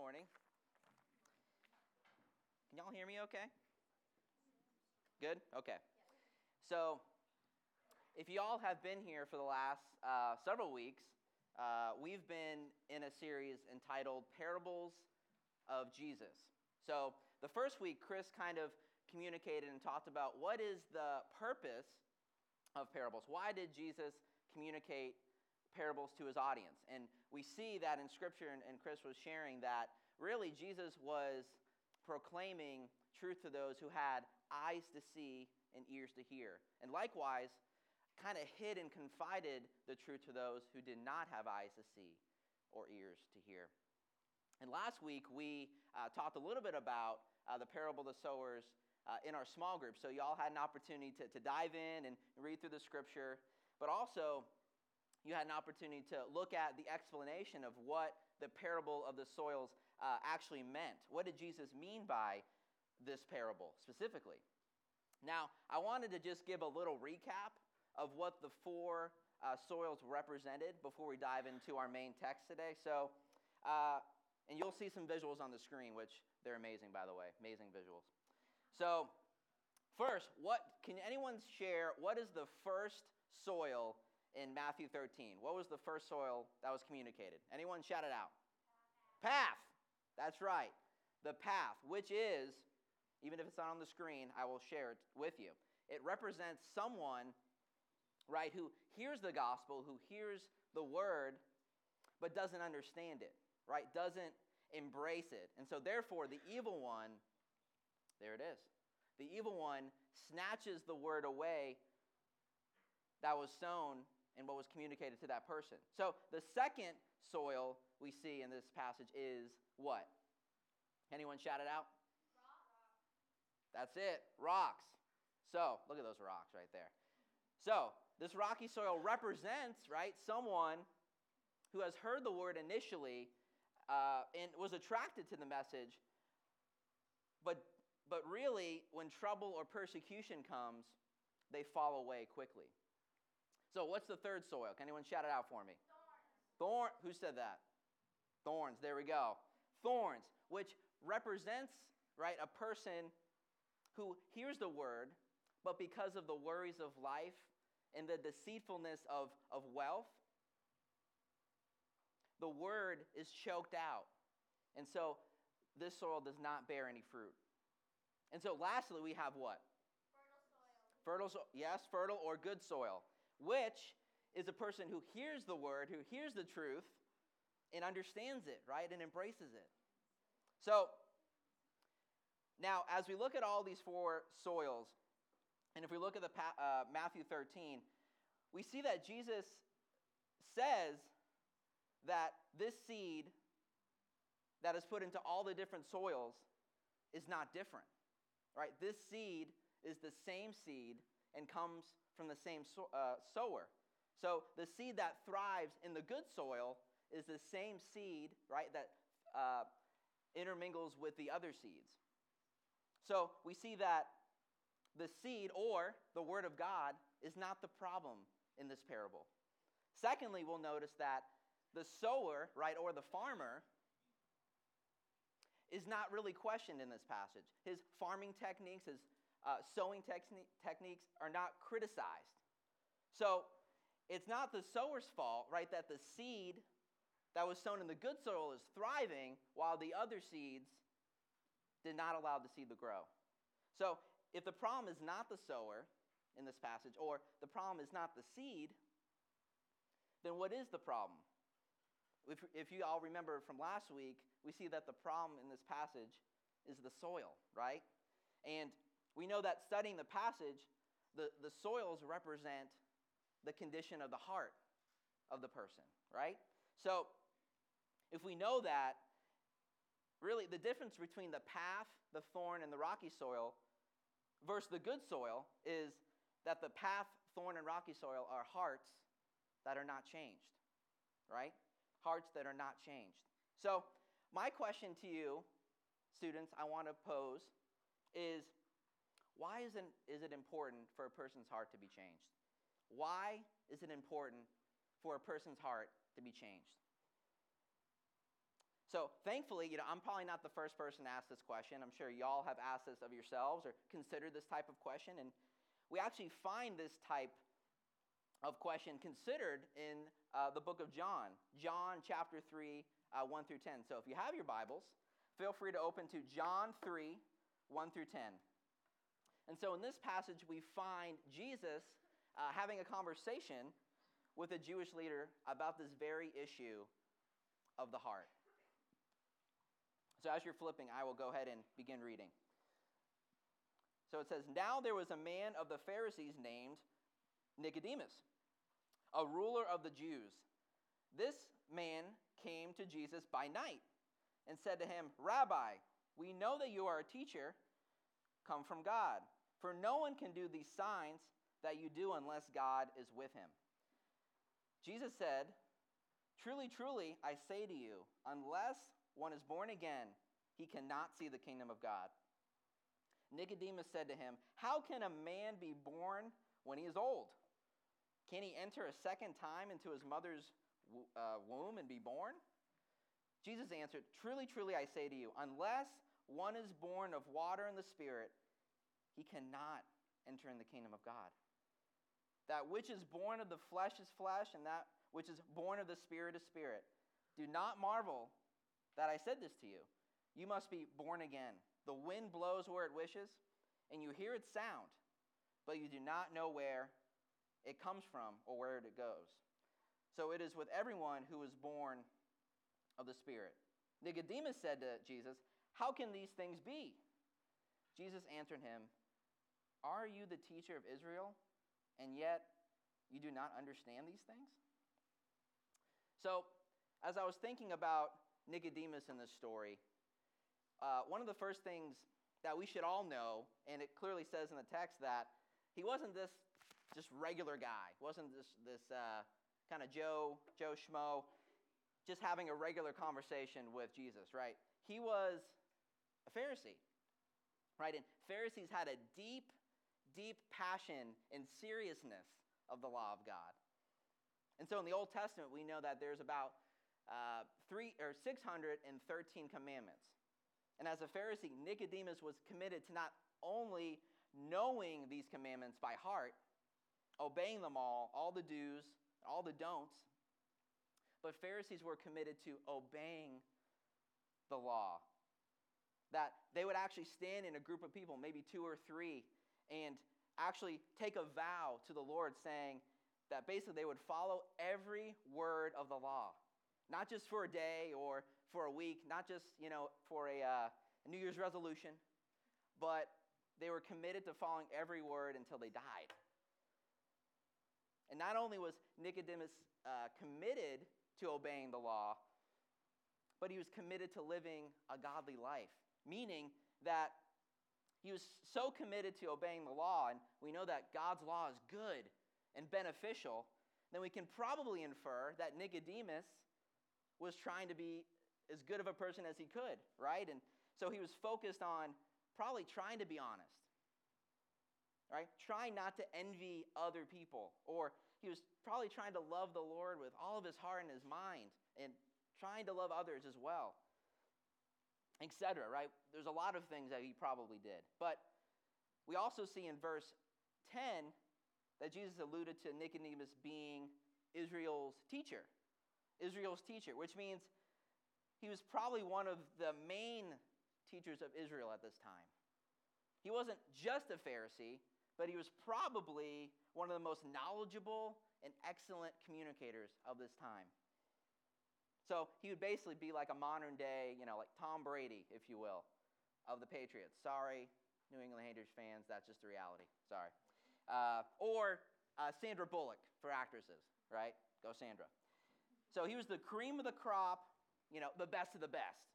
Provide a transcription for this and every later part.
Morning. Can y'all hear me okay? Good? Okay. So, if y'all have been here for the last uh, several weeks, uh, we've been in a series entitled Parables of Jesus. So, the first week, Chris kind of communicated and talked about what is the purpose of parables. Why did Jesus communicate parables to his audience? And we see that in Scripture, and, and Chris was sharing that really Jesus was proclaiming truth to those who had eyes to see and ears to hear. And likewise, kind of hid and confided the truth to those who did not have eyes to see or ears to hear. And last week, we uh, talked a little bit about uh, the parable of the sowers uh, in our small group. So, y'all had an opportunity to, to dive in and read through the scripture, but also you had an opportunity to look at the explanation of what the parable of the soils uh, actually meant. What did Jesus mean by this parable specifically? Now, I wanted to just give a little recap of what the four uh, soils represented before we dive into our main text today. So, uh, and you'll see some visuals on the screen, which they're amazing, by the way, amazing visuals. So, first, what can anyone share? What is the first soil in Matthew 13? What was the first soil that was communicated? Anyone shout it out? Path. That's right. The path, which is, even if it's not on the screen, I will share it with you. It represents someone, right, who hears the gospel, who hears the word, but doesn't understand it, right? Doesn't embrace it. And so, therefore, the evil one, there it is. The evil one snatches the word away that was sown and what was communicated to that person. So, the second soil we see in this passage is what? Anyone shout it out? That's it, rocks. So, look at those rocks right there. So, this rocky soil represents, right, someone who has heard the word initially uh, and was attracted to the message, but, but really, when trouble or persecution comes, they fall away quickly. So, what's the third soil? Can anyone shout it out for me? Thorn. Who said that? Thorns. There we go. Thorns, which represents, right, a person who hears the word, but because of the worries of life and the deceitfulness of, of wealth, the word is choked out. And so this soil does not bear any fruit. And so lastly, we have what? Fertile soil. Fertile soil. Yes, fertile or good soil which is a person who hears the word, who hears the truth, and understands it, right, and embraces it. So, now, as we look at all these four soils, and if we look at the uh, Matthew 13, we see that Jesus says that this seed that is put into all the different soils is not different, right? This seed is the same seed and comes from the same so, uh, sower. So the seed that thrives in the good soil is the same seed, right, that uh, intermingles with the other seeds. So we see that the seed or the word of God is not the problem in this parable. Secondly, we'll notice that the sower, right, or the farmer, is not really questioned in this passage. His farming techniques, his uh, sowing techni- techniques are not criticized. So it's not the sower's fault, right, that the seed that was sown in the good soil is thriving while the other seeds did not allow the seed to grow. So if the problem is not the sower in this passage, or the problem is not the seed, then what is the problem? If, if you all remember from last week, we see that the problem in this passage is the soil, right? And we know that studying the passage, the, the soils represent the condition of the heart of the person, right? So, if we know that, really the difference between the path, the thorn, and the rocky soil versus the good soil is that the path, thorn, and rocky soil are hearts that are not changed, right? Hearts that are not changed. So, my question to you, students, I want to pose is why is it, is it important for a person's heart to be changed? Why is it important for a person's heart to be changed? So thankfully, you know, I'm probably not the first person to ask this question. I'm sure y'all have asked this of yourselves or considered this type of question. And we actually find this type of question considered in uh, the book of John, John chapter 3, uh, 1 through 10. So if you have your Bibles, feel free to open to John 3, 1 through 10. And so in this passage, we find Jesus uh, having a conversation with a Jewish leader about this very issue of the heart. So as you're flipping, I will go ahead and begin reading. So it says, Now there was a man of the Pharisees named Nicodemus, a ruler of the Jews. This man came to Jesus by night and said to him, Rabbi, we know that you are a teacher come from God, for no one can do these signs that you do unless God is with him. Jesus said, Truly, truly, I say to you, unless one is born again, he cannot see the kingdom of God. Nicodemus said to him, How can a man be born when he is old? Can he enter a second time into his mother's uh, womb and be born? Jesus answered, Truly, truly, I say to you, unless one is born of water and the Spirit, he cannot enter in the kingdom of God. That which is born of the flesh is flesh, and that which is born of the Spirit is spirit. Do not marvel that I said this to you. You must be born again. The wind blows where it wishes, and you hear its sound, but you do not know where it comes from or where it goes. So it is with everyone who is born of the Spirit. Nicodemus said to Jesus, How can these things be? Jesus answered him, Are you the teacher of Israel, and yet you do not understand these things? So, as I was thinking about Nicodemus in this story, uh, one of the first things that we should all know, and it clearly says in the text that he wasn't this just regular guy, wasn't this this uh, kind of Joe Joe schmo, just having a regular conversation with Jesus, right? He was a Pharisee, right? And Pharisees had a deep, deep passion and seriousness of the law of God. And so in the Old Testament, we know that there's about uh, three or 613 commandments. And as a Pharisee, Nicodemus was committed to not only knowing these commandments by heart, obeying them all, all the do's, all the don'ts, but Pharisees were committed to obeying the law. That they would actually stand in a group of people, maybe two or three, and actually take a vow to the Lord saying that basically they would follow every word of the law not just for a day or for a week, not just, you know, for a, uh, a New Year's resolution, but they were committed to following every word until they died. And not only was Nicodemus uh, committed to obeying the law, but he was committed to living a godly life, meaning that he was so committed to obeying the law, and we know that God's law is good and beneficial, then we can probably infer that Nicodemus was trying to be as good of a person as he could, right? And so he was focused on probably trying to be honest, right? Trying not to envy other people. Or he was probably trying to love the Lord with all of his heart and his mind and trying to love others as well, etc., right? There's a lot of things that he probably did. But we also see in verse 10 that Jesus alluded to Nicodemus being Israel's teacher. Israel's teacher, which means he was probably one of the main teachers of Israel at this time. He wasn't just a Pharisee, but he was probably one of the most knowledgeable and excellent communicators of this time. So he would basically be like a modern day, you know, like Tom Brady, if you will, of the Patriots. Sorry, New England Haters fans, that's just the reality. Sorry. Uh, or uh, Sandra Bullock for actresses, right? Go Sandra. So he was the cream of the crop, you know, the best of the best.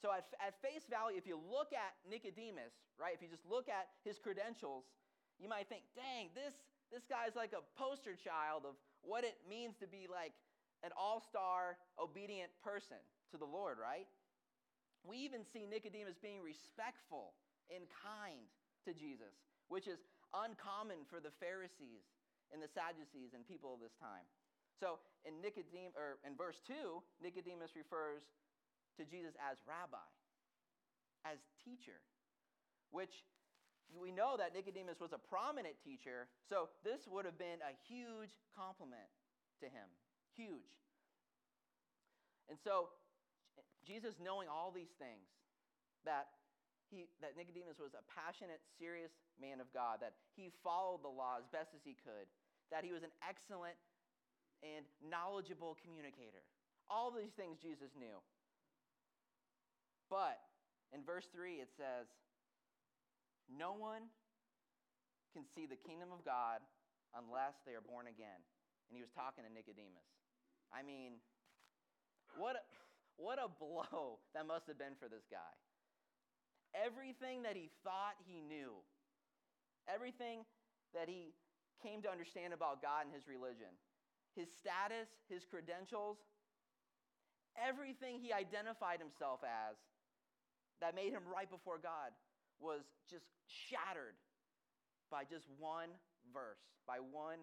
So at, at face value, if you look at Nicodemus, right, if you just look at his credentials, you might think, dang, this, this guy's like a poster child of what it means to be like an all star, obedient person to the Lord, right? We even see Nicodemus being respectful and kind to Jesus, which is uncommon for the Pharisees and the Sadducees and people of this time. So in Nicodemus, or in verse 2, Nicodemus refers to Jesus as rabbi, as teacher, which we know that Nicodemus was a prominent teacher, so this would have been a huge compliment to him. Huge. And so Jesus knowing all these things, that he, that Nicodemus was a passionate, serious man of God, that he followed the law as best as he could, that he was an excellent and knowledgeable communicator. All these things Jesus knew. But in verse 3, it says, No one can see the kingdom of God unless they are born again. And he was talking to Nicodemus. I mean, what a, what a blow that must have been for this guy. Everything that he thought he knew, everything that he came to understand about God and his religion, his status, his credentials, everything he identified himself as that made him right before God was just shattered by just one verse, by one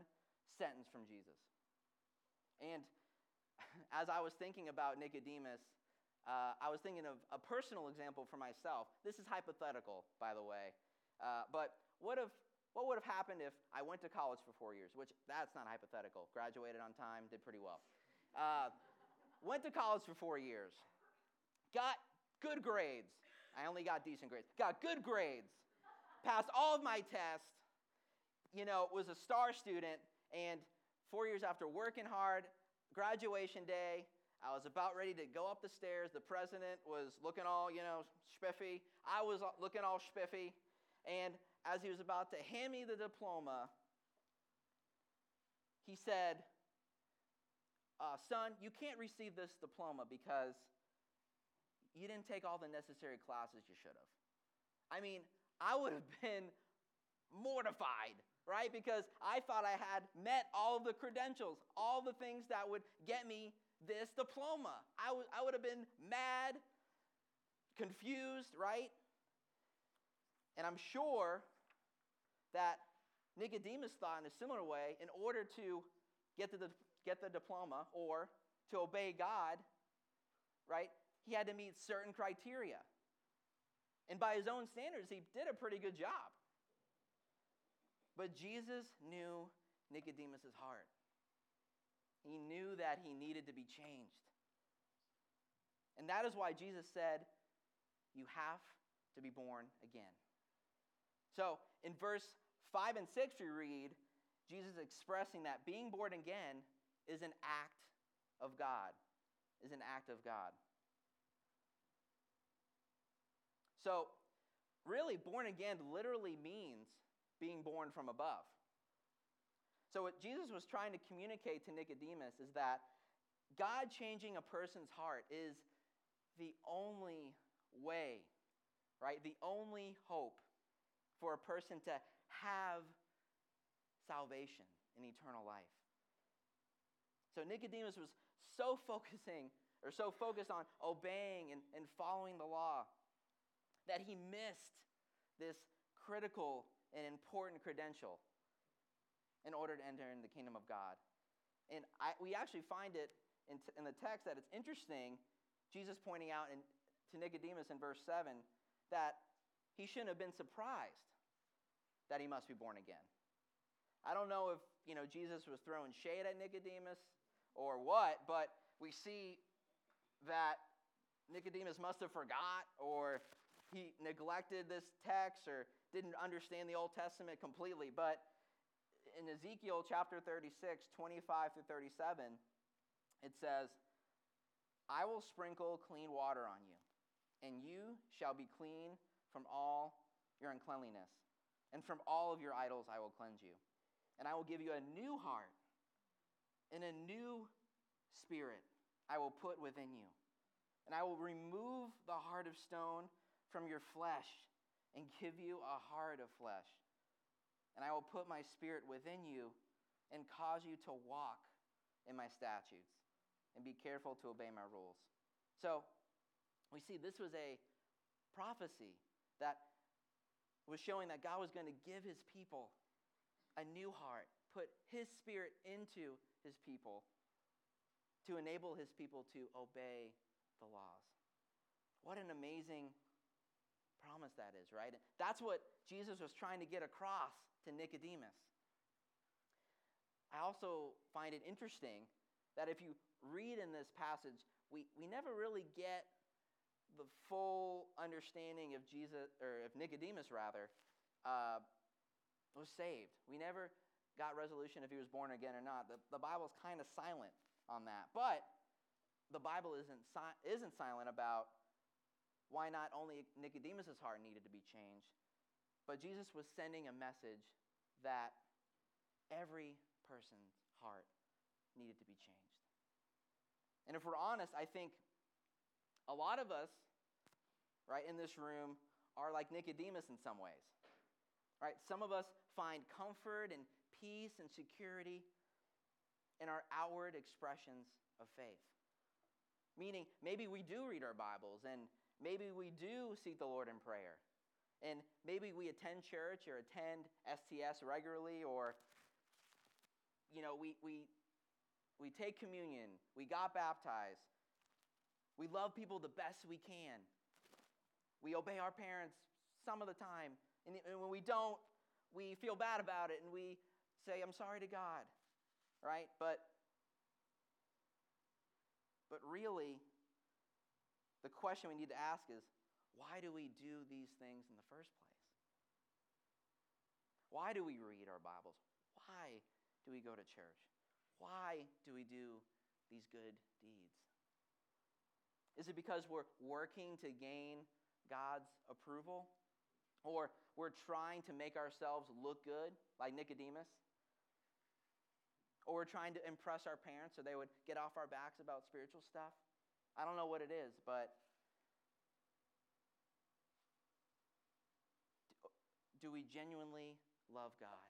sentence from Jesus. And as I was thinking about Nicodemus, uh, I was thinking of a personal example for myself. This is hypothetical, by the way. Uh, but what if what would have happened if I went to college for four years? Which that's not hypothetical. Graduated on time, did pretty well. Uh, went to college for four years, got good grades. I only got decent grades. Got good grades, passed all of my tests. You know, was a star student, and four years after working hard, graduation day, I was about ready to go up the stairs. The president was looking all, you know, spiffy. I was looking all spiffy. And as he was about to hand me the diploma, he said, uh, Son, you can't receive this diploma because you didn't take all the necessary classes you should have. I mean, I would have been mortified, right? Because I thought I had met all the credentials, all the things that would get me this diploma. I, w- I would have been mad, confused, right? And I'm sure that Nicodemus thought in a similar way in order to get the, get the diploma or to obey God, right, he had to meet certain criteria. And by his own standards, he did a pretty good job. But Jesus knew Nicodemus' heart. He knew that he needed to be changed. And that is why Jesus said, You have to be born again. So in verse 5 and 6, we read Jesus expressing that being born again is an act of God, is an act of God. So, really, born again literally means being born from above. So, what Jesus was trying to communicate to Nicodemus is that God changing a person's heart is the only way, right? The only hope for a person to have salvation and eternal life. So Nicodemus was so focusing or so focused on obeying and, and following the law that he missed this critical and important credential in order to enter in the kingdom of God. And I, we actually find it in, t- in the text that it's interesting, Jesus pointing out in, to Nicodemus in verse 7 that he shouldn't have been surprised that he must be born again. I don't know if you know Jesus was throwing shade at Nicodemus or what, but we see that Nicodemus must have forgot or he neglected this text or didn't understand the Old Testament completely. But in Ezekiel chapter 36, 25 through 37, it says, I will sprinkle clean water on you, and you shall be clean from all your uncleanliness and from all of your idols I will cleanse you. And I will give you a new heart and a new spirit I will put within you. And I will remove the heart of stone from your flesh and give you a heart of flesh. And I will put my spirit within you and cause you to walk in my statutes and be careful to obey my rules. So we see this was a prophecy that was showing that God was going to give his people a new heart, put his spirit into his people, to enable his people to obey the laws. What an amazing promise that is, right? That's what Jesus was trying to get across to Nicodemus. I also find it interesting that if you read in this passage, we, we never really get the full understanding of Jesus, or of Nicodemus rather, uh, was saved. We never got resolution if he was born again or not. The, the Bible's kind of silent on that. But the Bible isn't, si- isn't silent about why not only Nicodemus' heart needed to be changed, but Jesus was sending a message that every person's heart needed to be changed. And if we're honest, I think a lot of us, right, in this room are like Nicodemus in some ways. Right? Some of us find comfort and peace and security in our outward expressions of faith. Meaning, maybe we do read our Bibles and maybe we do seek the Lord in prayer. And maybe we attend church or attend STS regularly or you know, we we we take communion, we got baptized. We love people the best we can. We obey our parents some of the time. And, and when we don't, we feel bad about it and we say, I'm sorry to God. Right? But but really, the question we need to ask is why do we do these things in the first place? Why do we read our Bibles? Why do we go to church? Why do we do these good deeds? Is it because we're working to gain God's approval? Or we're trying to make ourselves look good, like Nicodemus? Or we're trying to impress our parents so they would get off our backs about spiritual stuff? I don't know what it is, but do we genuinely love God?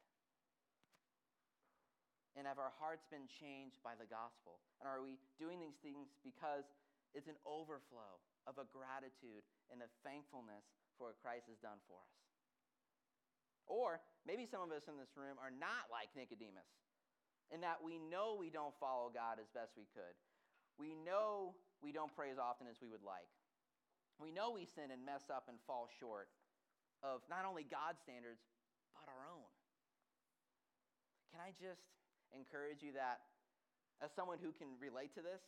And have our hearts been changed by the gospel? And are we doing these things because it's an overflow of a gratitude and a thankfulness for what Christ has done for us? Or maybe some of us in this room are not like Nicodemus, in that we know we don't follow God as best we could. We know we don't pray as often as we would like. We know we sin and mess up and fall short of not only God's standards, but our own. Can I just encourage you that, as someone who can relate to this,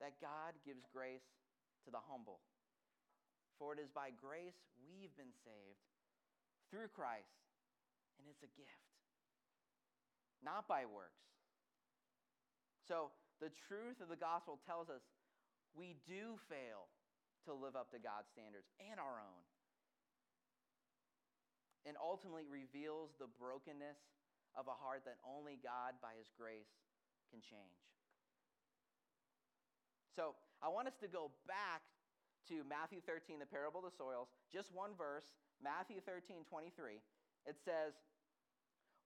that God gives grace to the humble. For it is by grace we've been saved through Christ, and it's a gift, not by works. So, the truth of the gospel tells us we do fail to live up to God's standards and our own, and ultimately reveals the brokenness of a heart that only God, by His grace, can change. So I want us to go back to Matthew 13, the parable of the soils, just one verse, Matthew 13, 23. It says,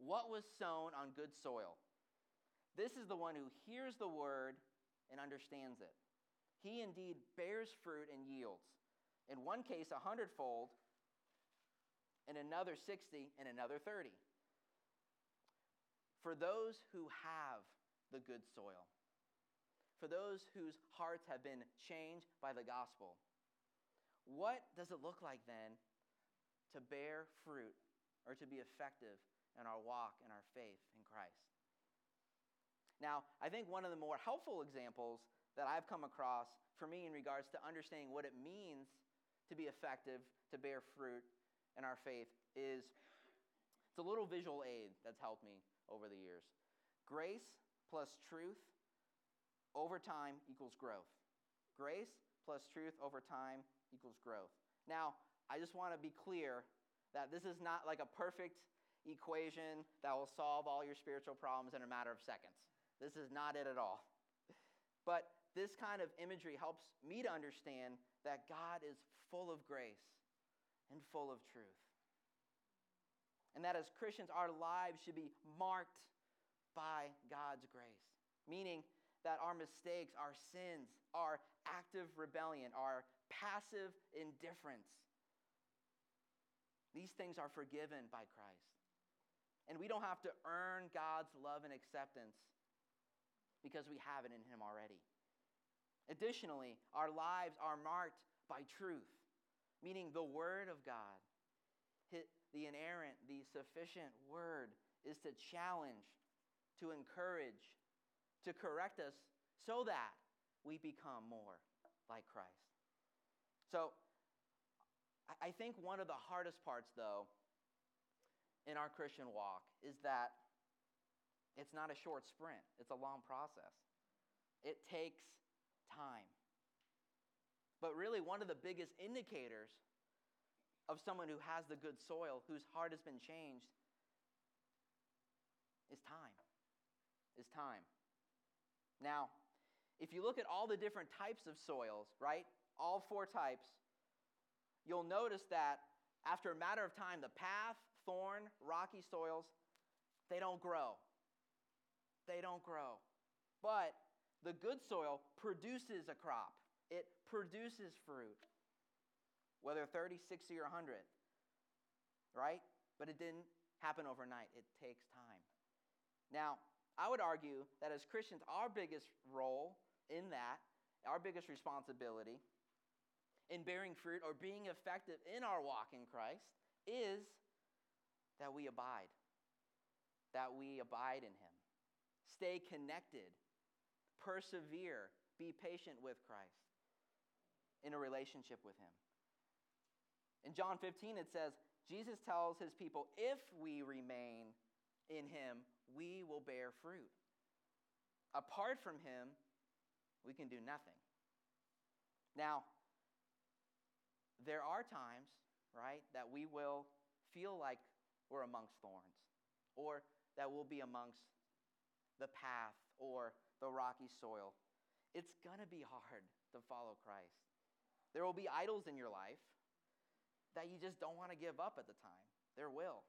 What was sown on good soil? This is the one who hears the word and understands it. He indeed bears fruit and yields. In one case, a hundredfold, in another 60, and another 30 for those who have the good soil, for those whose hearts have been changed by the gospel. What does it look like then to bear fruit or to be effective in our walk and our faith in Christ? Now, I think one of the more helpful examples that I've come across for me in regards to understanding what it means to be effective, to bear fruit in our faith, is it's a little visual aid that's helped me over the years. Grace plus truth over time equals growth. Grace plus truth over time equals growth. Now, I just want to be clear that this is not like a perfect equation that will solve all your spiritual problems in a matter of seconds. This is not it at all. But this kind of imagery helps me to understand that God is full of grace and full of truth and that as Christians, our lives should be marked by God's grace. Meaning that our mistakes, our sins, our active rebellion, our passive indifference, these things are forgiven by Christ. And we don't have to earn God's love and acceptance. Because we have it in Him already. Additionally, our lives are marked by truth, meaning the Word of God. The inerrant, the sufficient Word is to challenge, to encourage, to correct us so that we become more like Christ. So, I think one of the hardest parts, though, in our Christian walk is that it's not a short sprint, it's a long process. It takes time. But really, one of the biggest indicators of someone who has the good soil, whose heart has been changed, is time. Is time. Now, if you look at all the different types of soils, right? All four types, you'll notice that after a matter of time, the path, thorn, rocky soils, they don't grow. They don't grow. But the good soil produces a crop, it produces fruit, whether 30, 60, or 100, right? But it didn't happen overnight, it takes time. Now, I would argue that as Christians, our biggest role in that, our biggest responsibility in bearing fruit or being effective in our walk in Christ is that we abide, that we abide in Him, stay connected persevere, be patient with Christ in a relationship with Him. In John 15, it says, Jesus tells his people, if we remain in Him, we will bear fruit. Apart from Him, we can do nothing. Now, there are times, right, that we will feel like we're amongst thorns, or that we'll be amongst the path, or the rocky soil. It's going to be hard to follow Christ. There will be idols in your life that you just don't want to give up at the time. There will.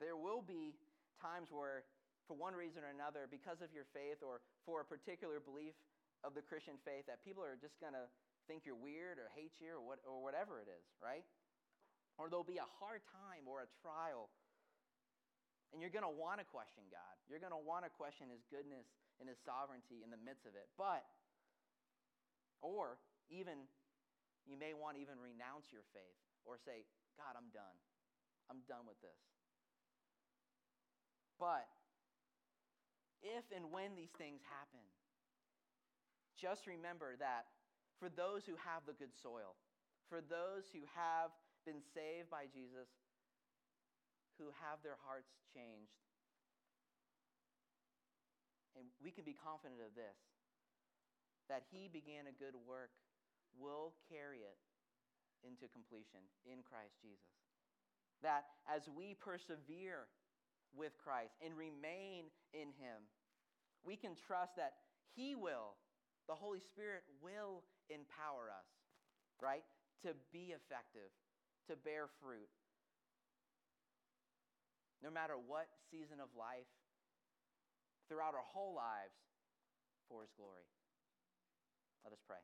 There will be times where, for one reason or another, because of your faith or for a particular belief of the Christian faith, that people are just going to think you're weird or hate you or, what, or whatever it is, right? Or there'll be a hard time or a trial. And you're going to want to question God. You're going to want to question His goodness and his sovereignty in the midst of it. But, or even, you may want to even renounce your faith or say, God, I'm done. I'm done with this. But, if and when these things happen, just remember that for those who have the good soil, for those who have been saved by Jesus, who have their hearts changed, and we can be confident of this that he began a good work will carry it into completion in Christ Jesus. That as we persevere with Christ and remain in him, we can trust that he will, the Holy Spirit will empower us, right? To be effective, to bear fruit. No matter what season of life throughout our whole lives for his glory. Let us pray.